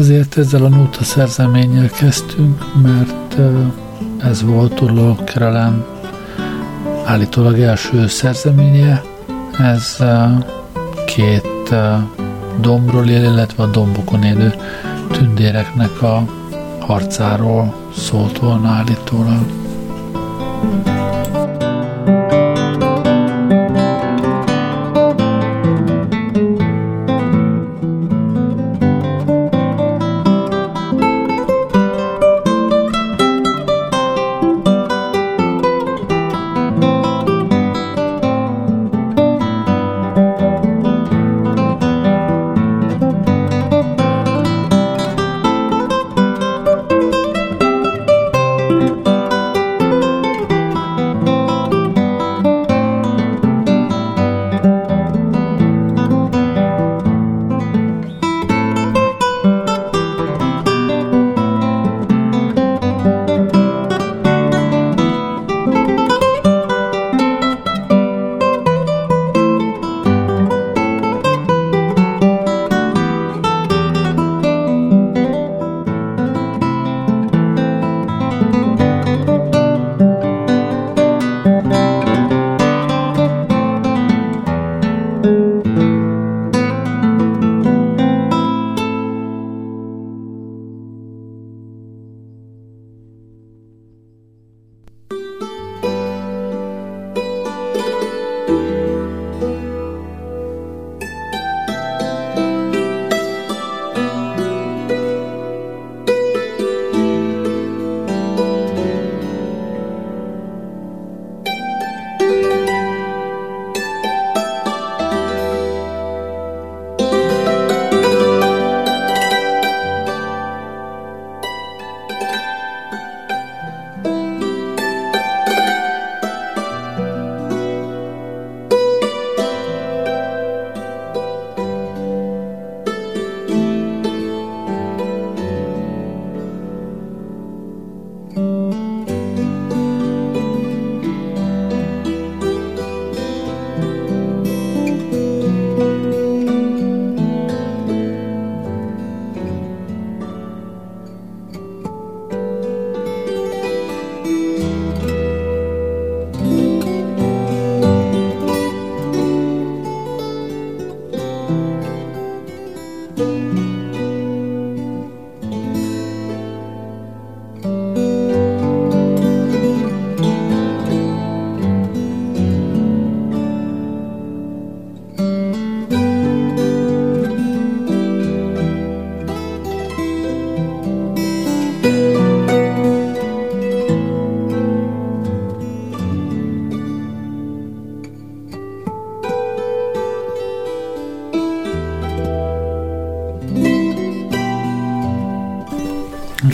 Azért ezzel a nóta szerzeménnyel kezdtünk, mert ez volt Turlo Kerelen állítólag első szerzeménye. Ez két dombról él, illetve a dombokon élő tündéreknek a harcáról szólt volna állítólag.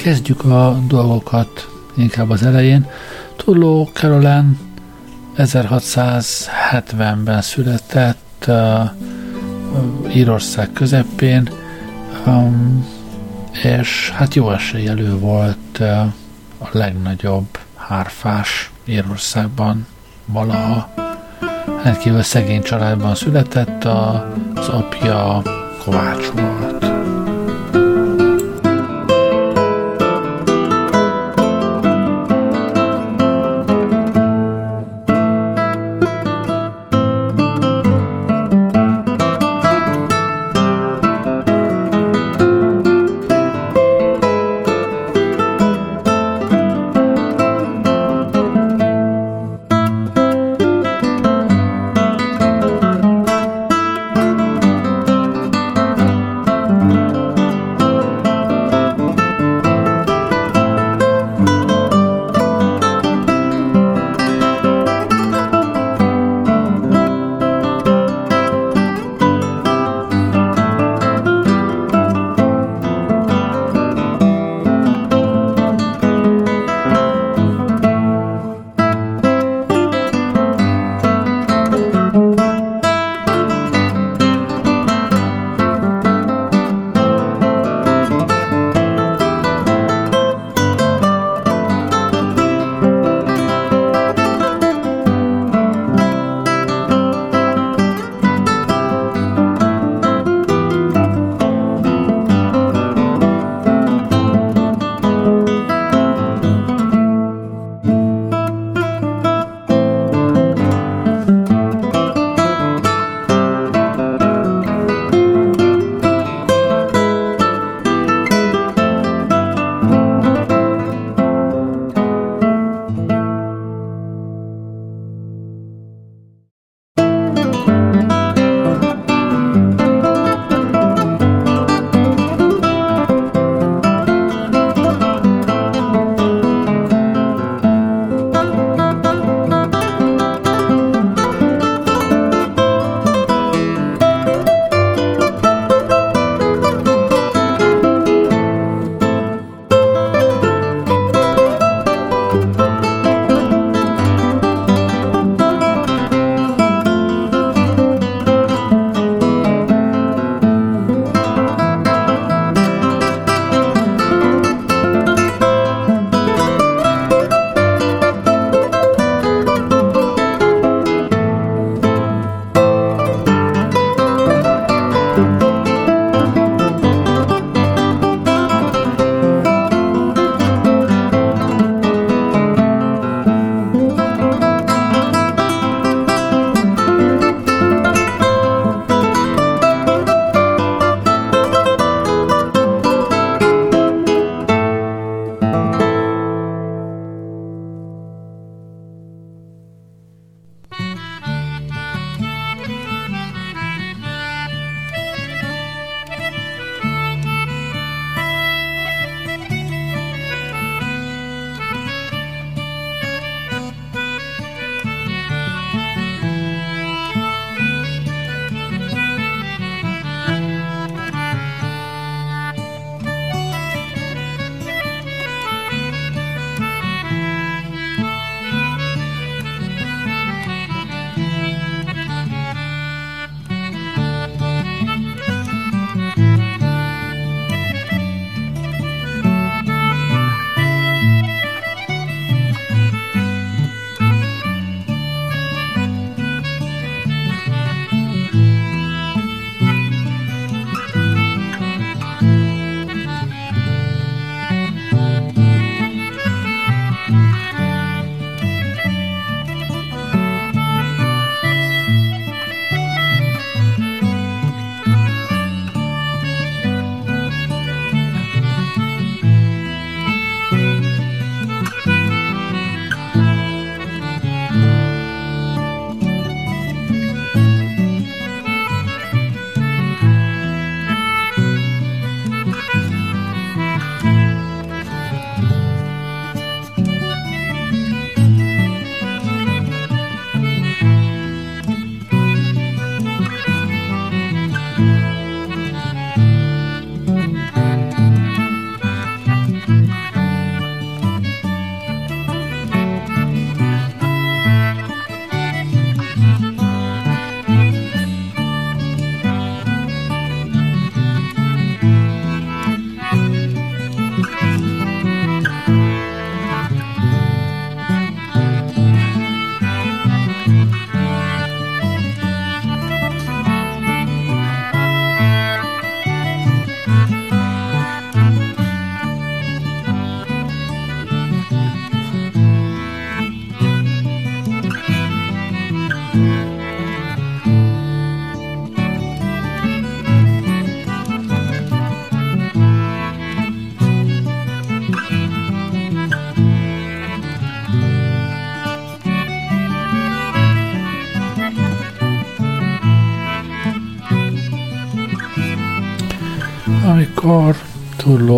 Kezdjük a dolgokat inkább az elején. Turló Caroline 1670-ben született uh, Írország közepén, um, és hát jó esélyelő volt uh, a legnagyobb hárfás Írországban valaha. Rendkívül szegény családban született, az apja kovács volt.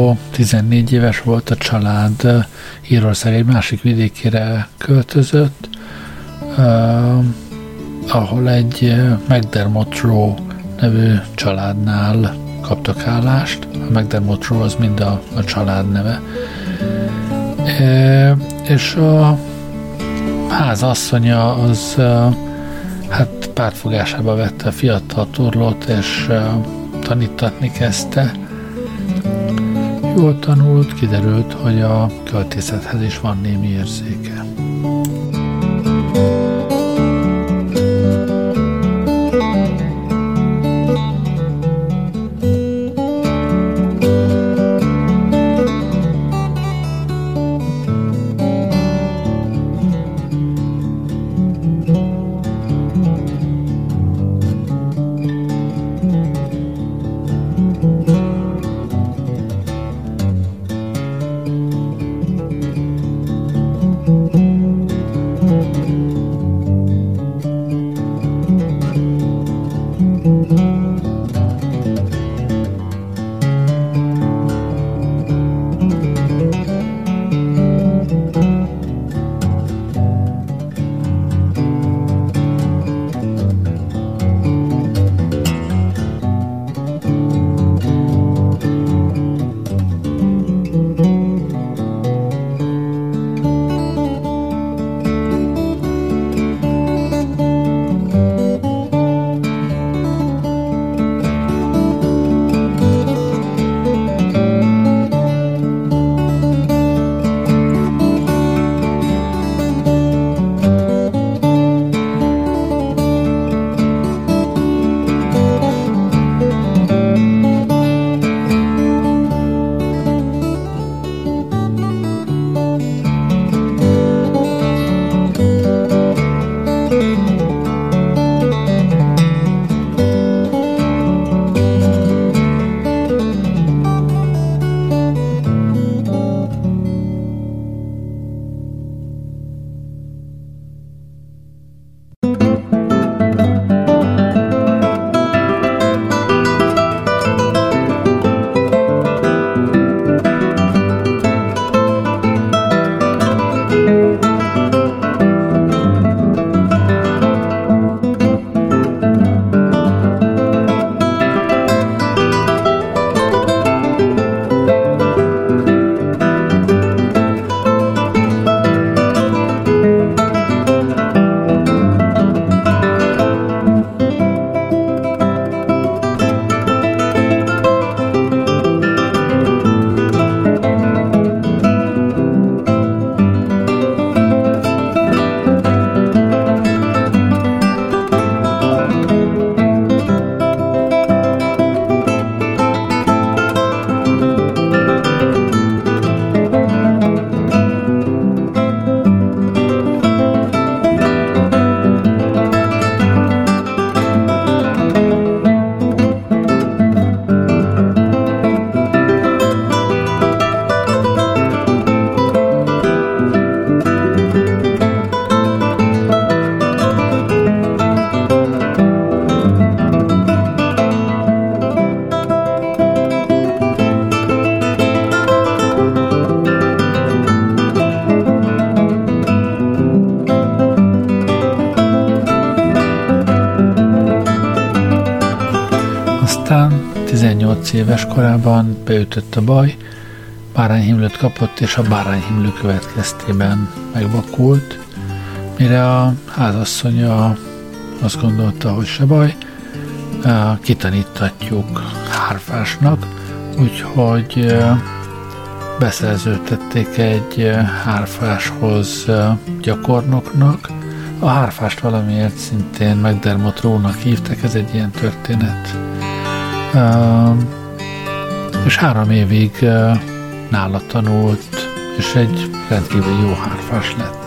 Turló 14 éves volt, a család Írország egy másik vidékére költözött, ahol egy McDermott Row nevű családnál kaptak állást. A McDermott Row az mind a, a család neve. E, és a házasszonya az uh, hát pártfogásába vette a fiatal turlót, és tanítatni kezdte jól tanult, kiderült, hogy a költészethez is van némi érzéke. Éves korában beütött a baj, bárányhimlőt kapott, és a bárányhimlő következtében megvakult, mire a házasszonya azt gondolta, hogy se baj, kitanítatjuk hárfásnak, úgyhogy beszerződtették egy hárfáshoz gyakornoknak. A hárfást valamiért szintén McDermott Rónak hívtak, ez egy ilyen történet és három évig nála tanult, és egy rendkívül jó hárfás lett.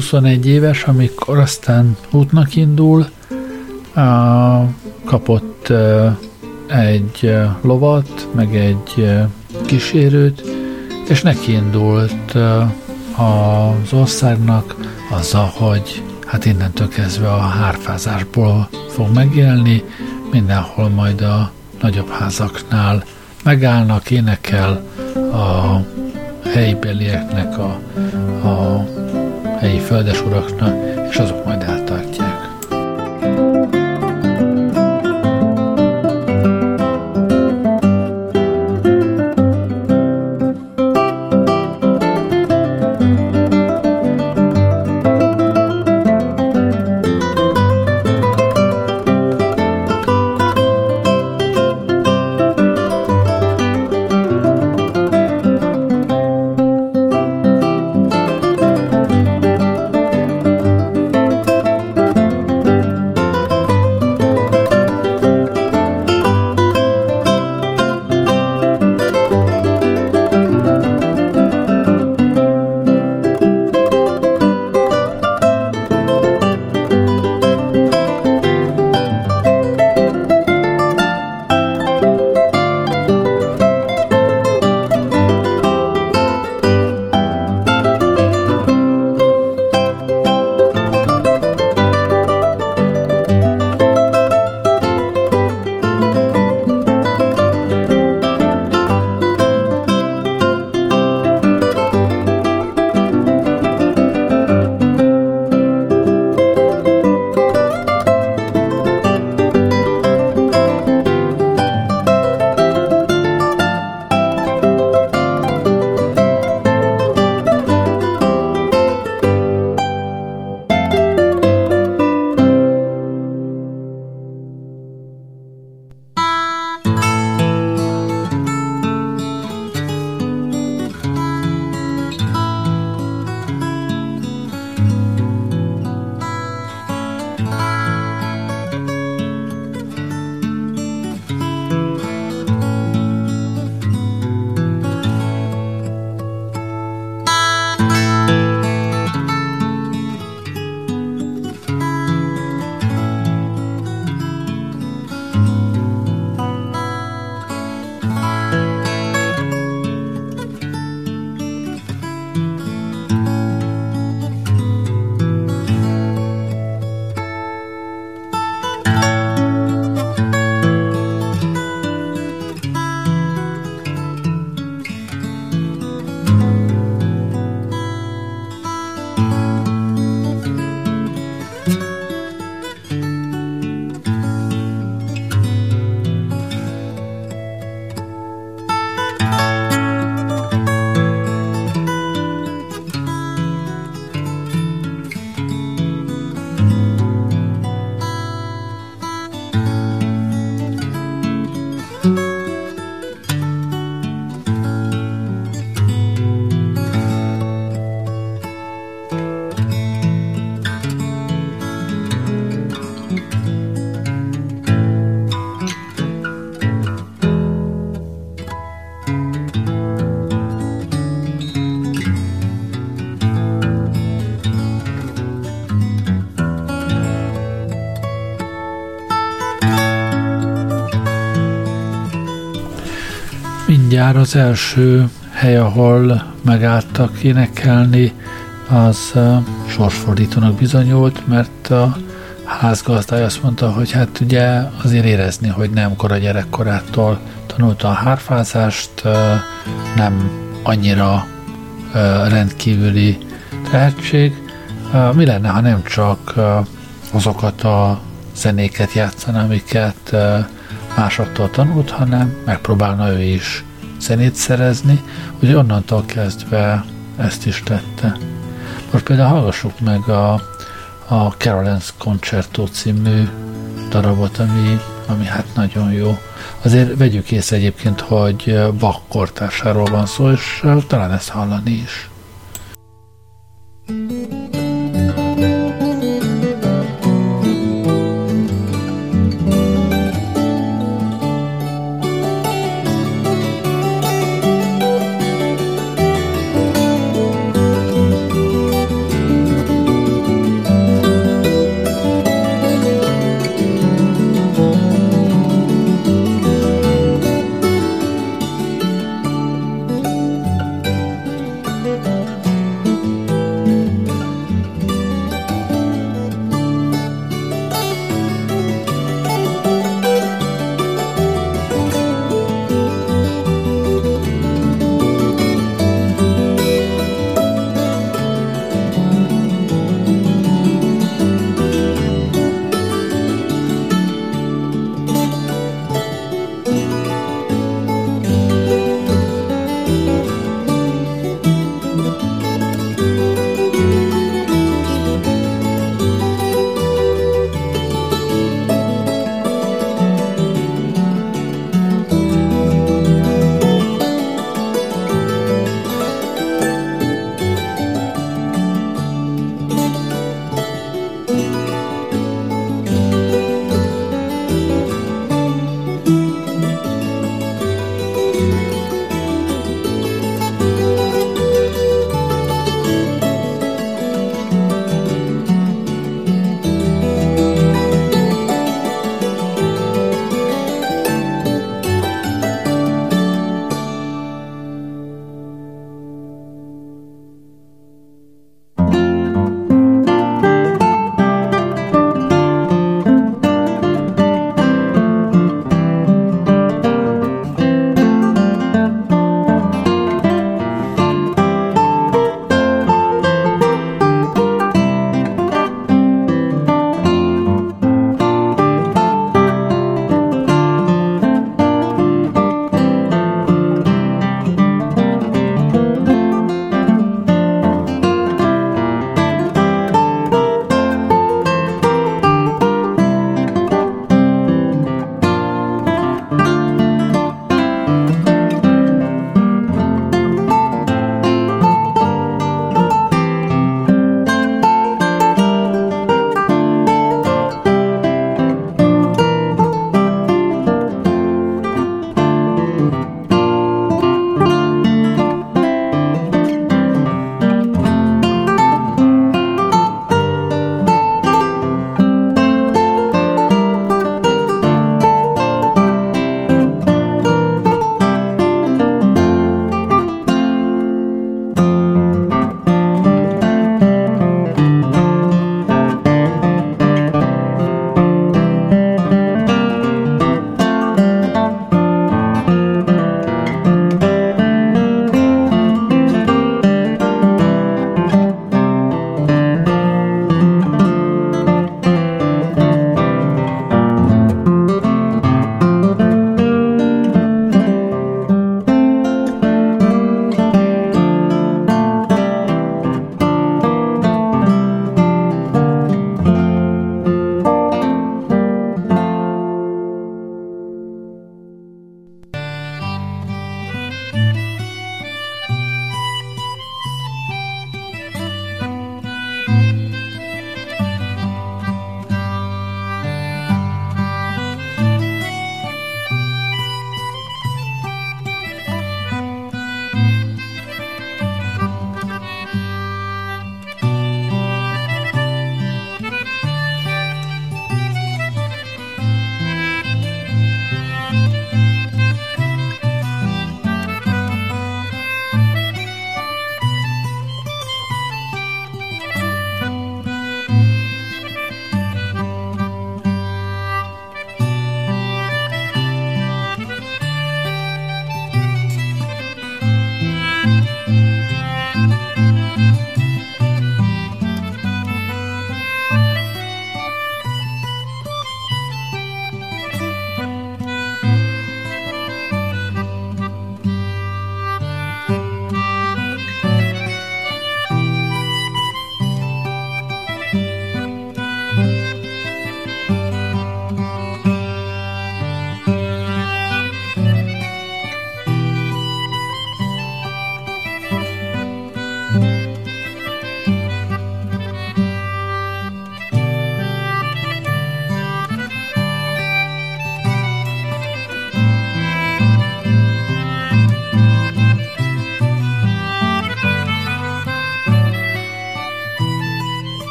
21 éves, amikor aztán útnak indul, kapott egy lovat, meg egy kísérőt, és neki indult az országnak azzal, hogy hát innentől kezdve a hárfázásból fog megélni, mindenhol majd a nagyobb házaknál megállnak, énekel a helybelieknek, a, a helyi földesuraknak, és azok majd eltartják. Mindjárt az első hely, ahol megálltak énekelni, az sorsfordítónak bizonyult, mert a házgazdája azt mondta, hogy hát ugye azért érezni, hogy nem kora gyerekkorától tanulta a hárfázást, nem annyira rendkívüli tehetség. Mi lenne, ha nem csak azokat a zenéket játszana, amiket másoktól tanult, hanem megpróbálna ő is zenét szerezni, hogy onnantól kezdve ezt is tette. Most például hallgassuk meg a, a Carolens Concerto című darabot, ami, ami hát nagyon jó. Azért vegyük észre egyébként, hogy Bach kortársáról van szó, és talán ezt hallani is. thank you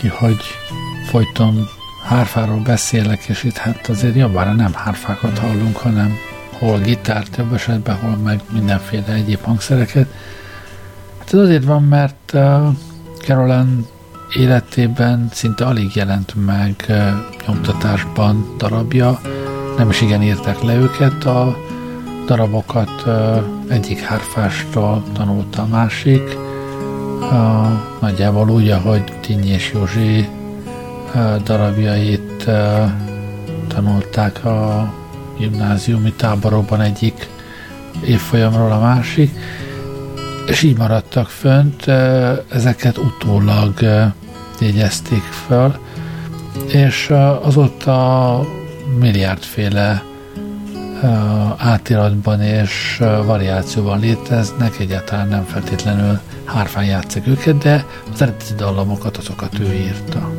valaki, hogy folyton hárfáról beszélek, és itt hát azért jobbára nem hárfákat hallunk, hanem hol gitárt több esetben, hol meg mindenféle egyéb hangszereket. Hát ez azért van, mert uh, Caroline életében szinte alig jelent meg uh, nyomtatásban darabja, nem is igen írták le őket, a darabokat uh, egyik hárfástól tanulta a másik, uh, nagyjából úgy, ahogy Tinyi és Józsi darabjait tanulták a gimnáziumi táborokban egyik évfolyamról a másik, és így maradtak fönt, ezeket utólag jegyezték föl, és azóta milliárdféle átiratban és variációban léteznek, egyáltalán nem feltétlenül hárfán játszik őket, de az eredeti dallamokat azokat ő írta.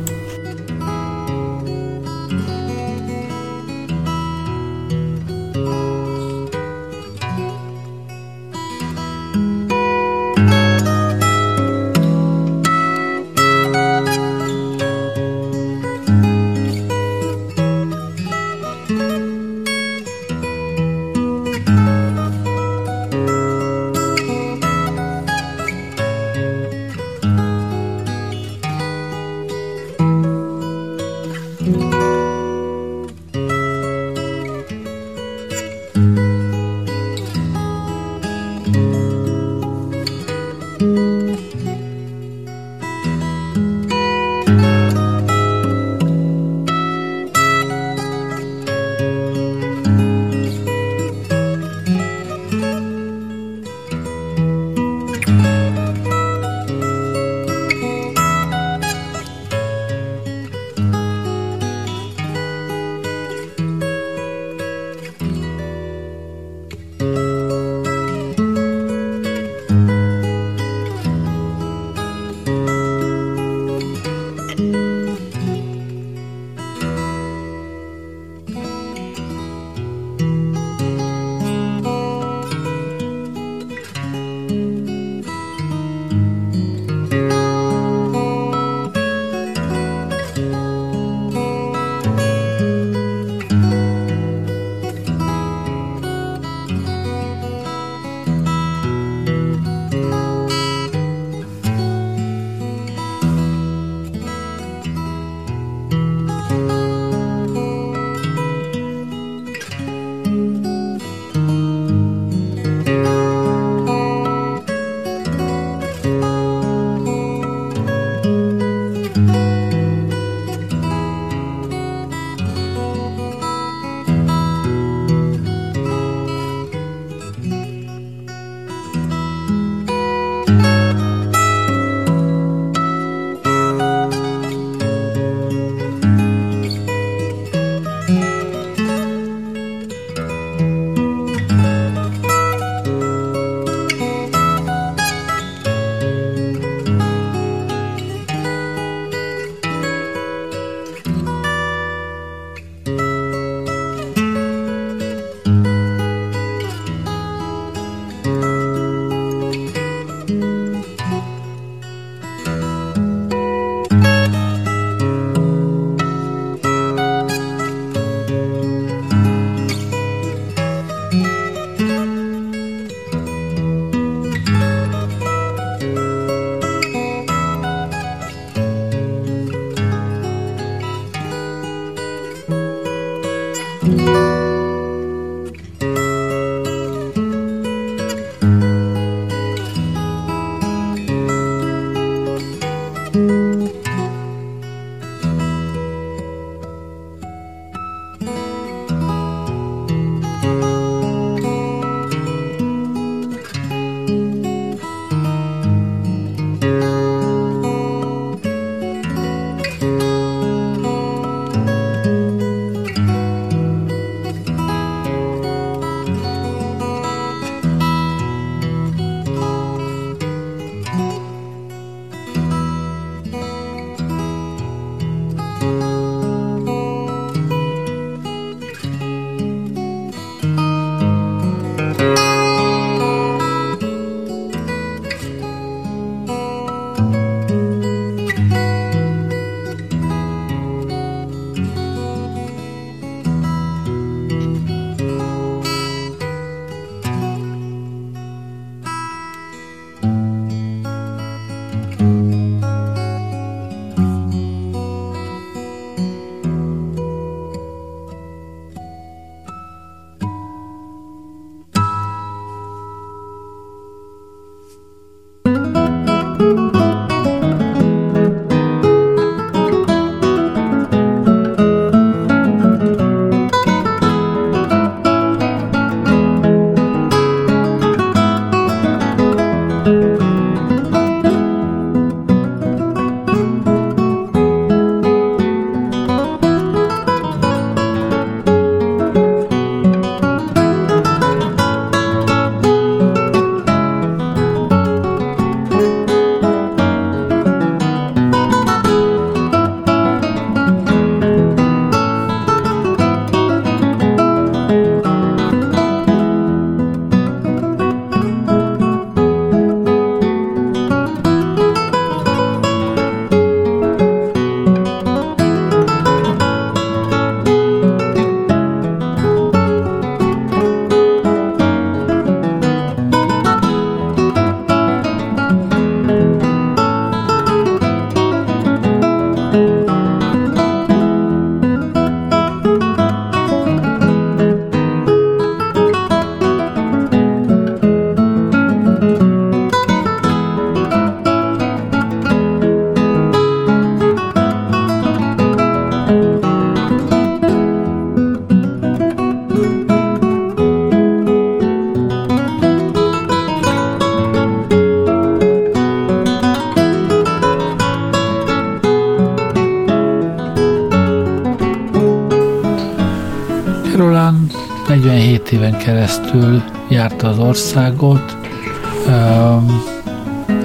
Országot,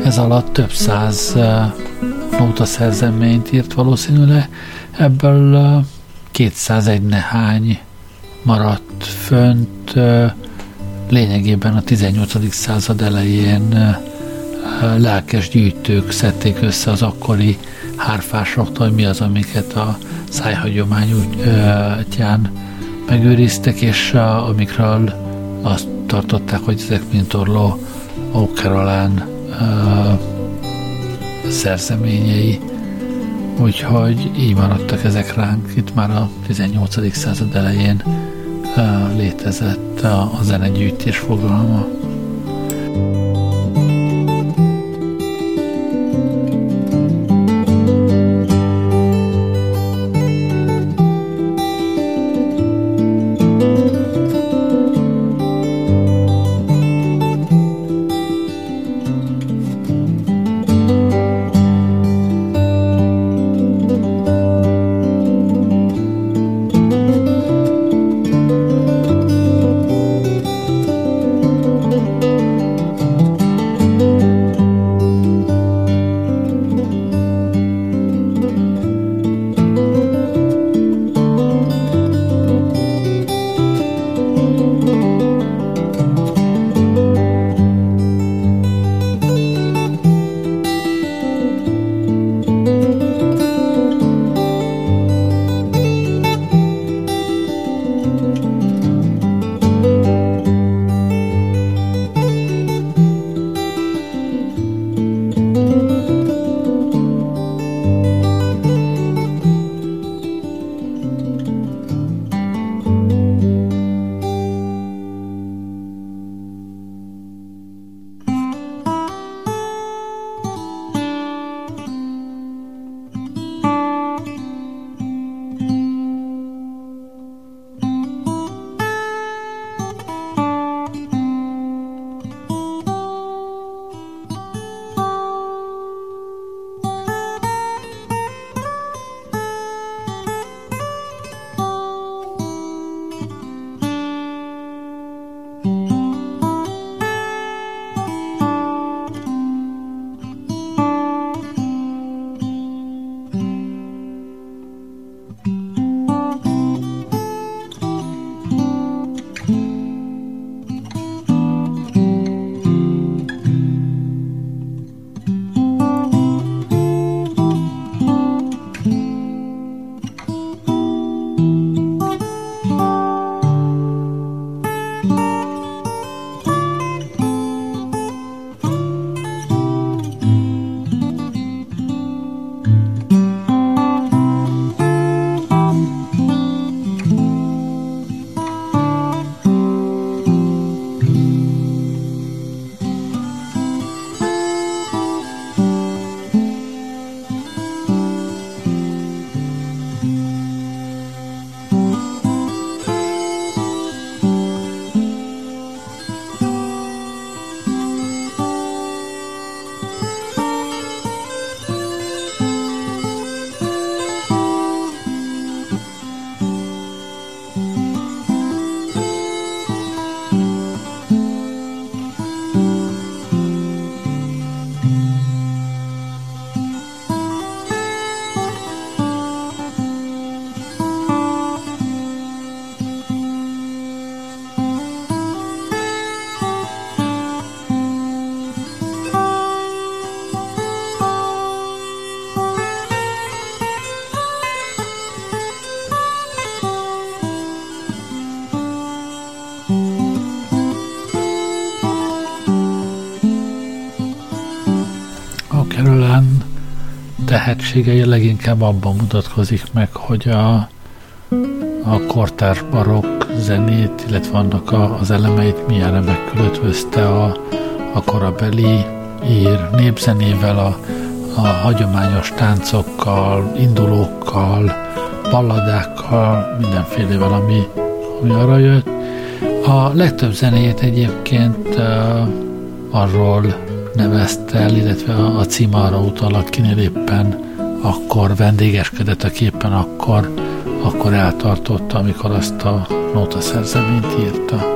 ez alatt több száz nóta szerzeményt írt valószínűleg, ebből 201 nehány maradt fönt, lényegében a 18. század elején lelkes gyűjtők szedték össze az akkori hárfásoktól, hogy mi az, amiket a szájhagyomány útján megőriztek, és amikről azt tartották, hogy ezek mint Orló O'Carolan szerzeményei. Úgyhogy így maradtak ezek ránk. Itt már a 18. század elején létezett a, a zenegyűjtés fogalma. Tehetsége leginkább abban mutatkozik meg, hogy a, a kortárs barokk zenét, illetve annak a, az elemeit milyen remekül ötvözte a, a korabeli ír népzenével, a, a hagyományos táncokkal, indulókkal, balladákkal, mindenfélevel, ami, ami arra jött. A legtöbb zenét egyébként uh, arról nevezte el, illetve a, a cím arra utal, akinél éppen akkor vendégeskedett, aki éppen akkor akkor eltartotta, amikor azt a notaszerzeményt írta.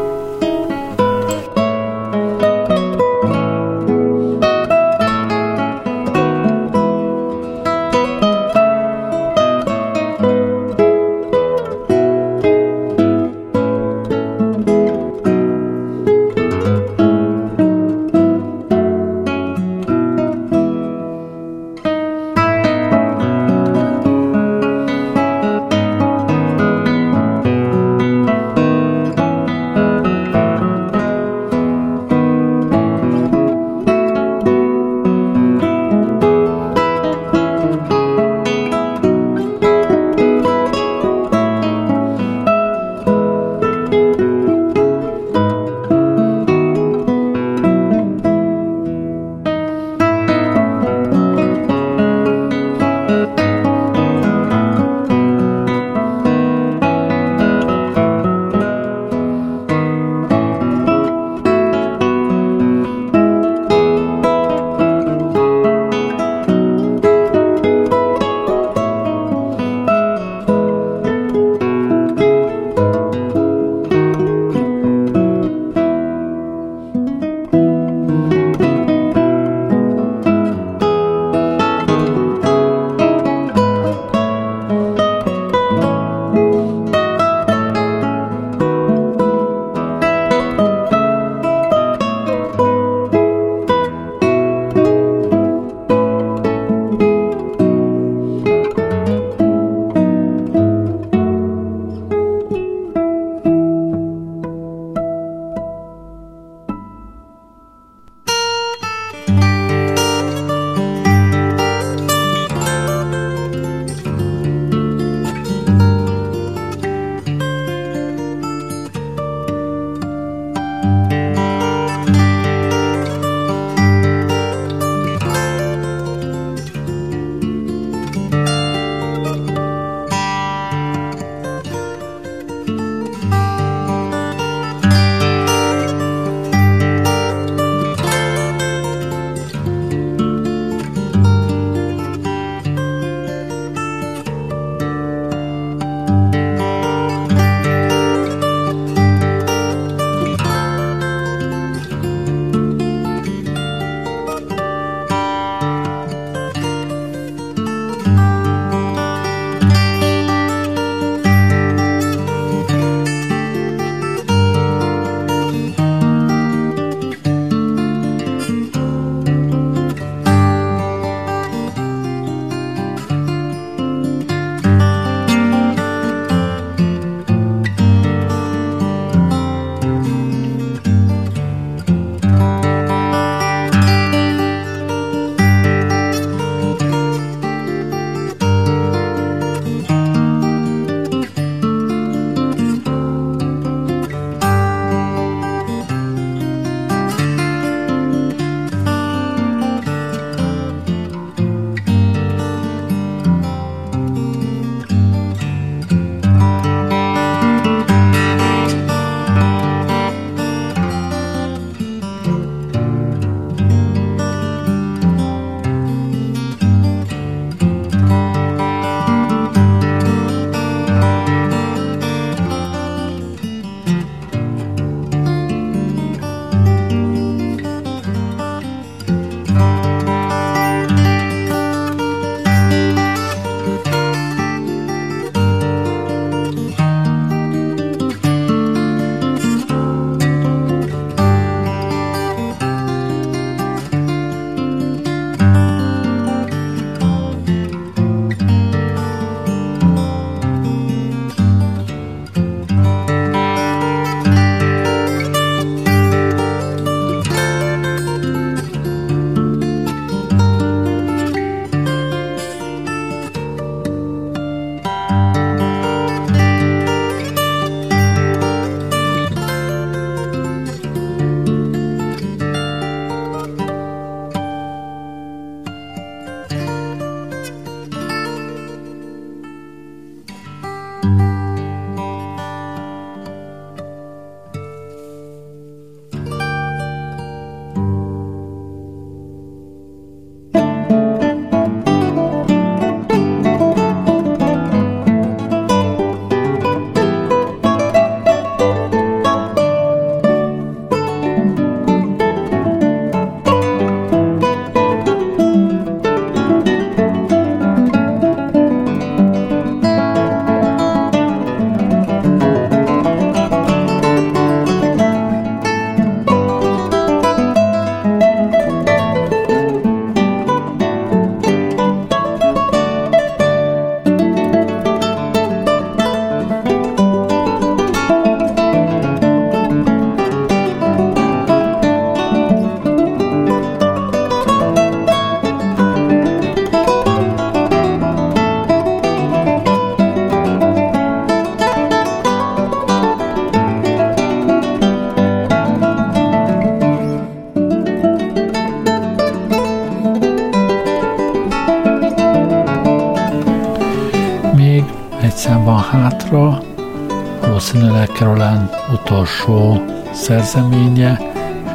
Valószínűleg Caroline utolsó szerzeménye,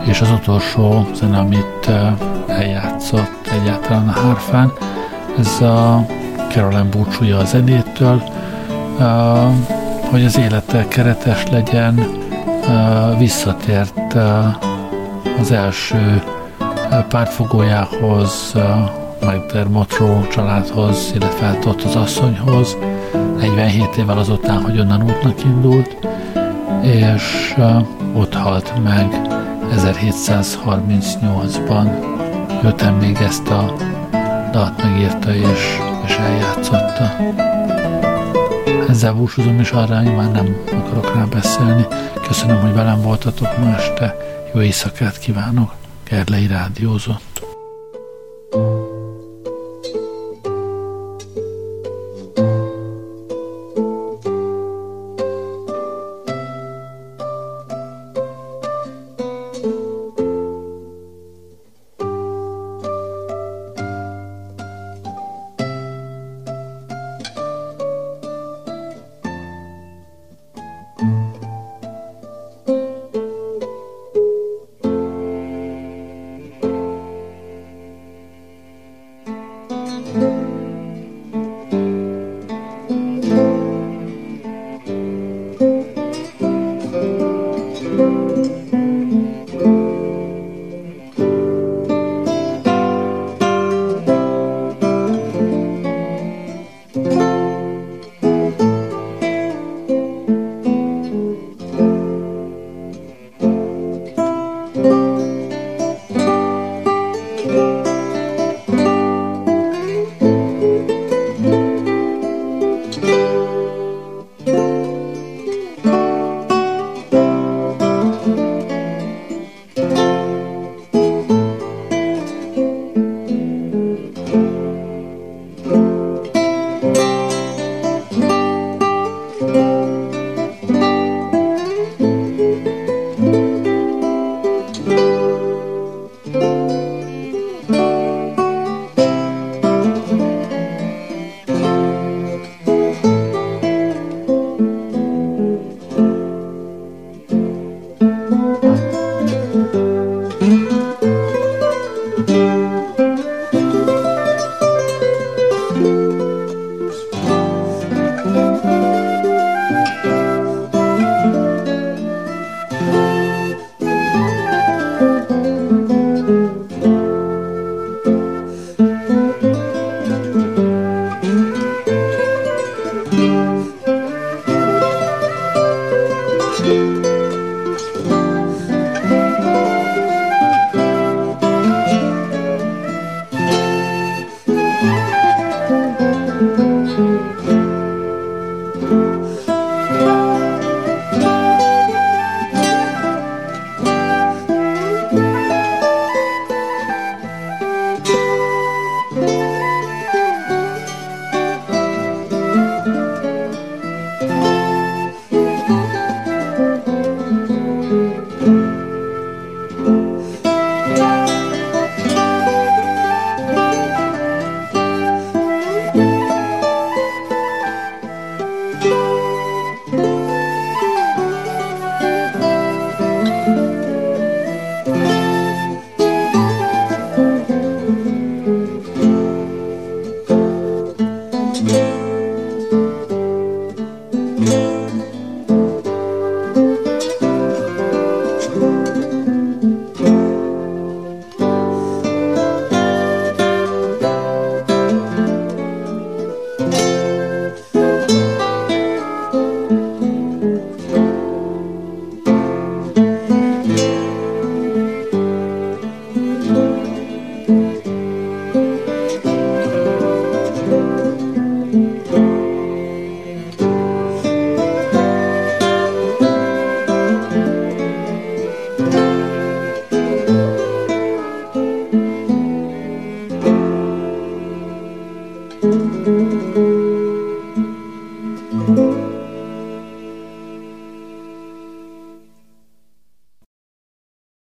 és az utolsó zene, amit eljátszott egyáltalán a hárfán, ez a Caroline búcsúja a zenétől, hogy az élete keretes legyen, visszatért az első pártfogójához, McDermott családhoz, illetve hát ott az asszonyhoz, 47 évvel azután, hogy onnan útnak indult, és ott halt meg 1738-ban. Jöttem még ezt a dalt megírta és, és eljátszotta. Ezzel búcsúzom, és arra én már nem akarok rá beszélni. Köszönöm, hogy velem voltatok ma este. Jó éjszakát kívánok. Gerlei Rádiózott.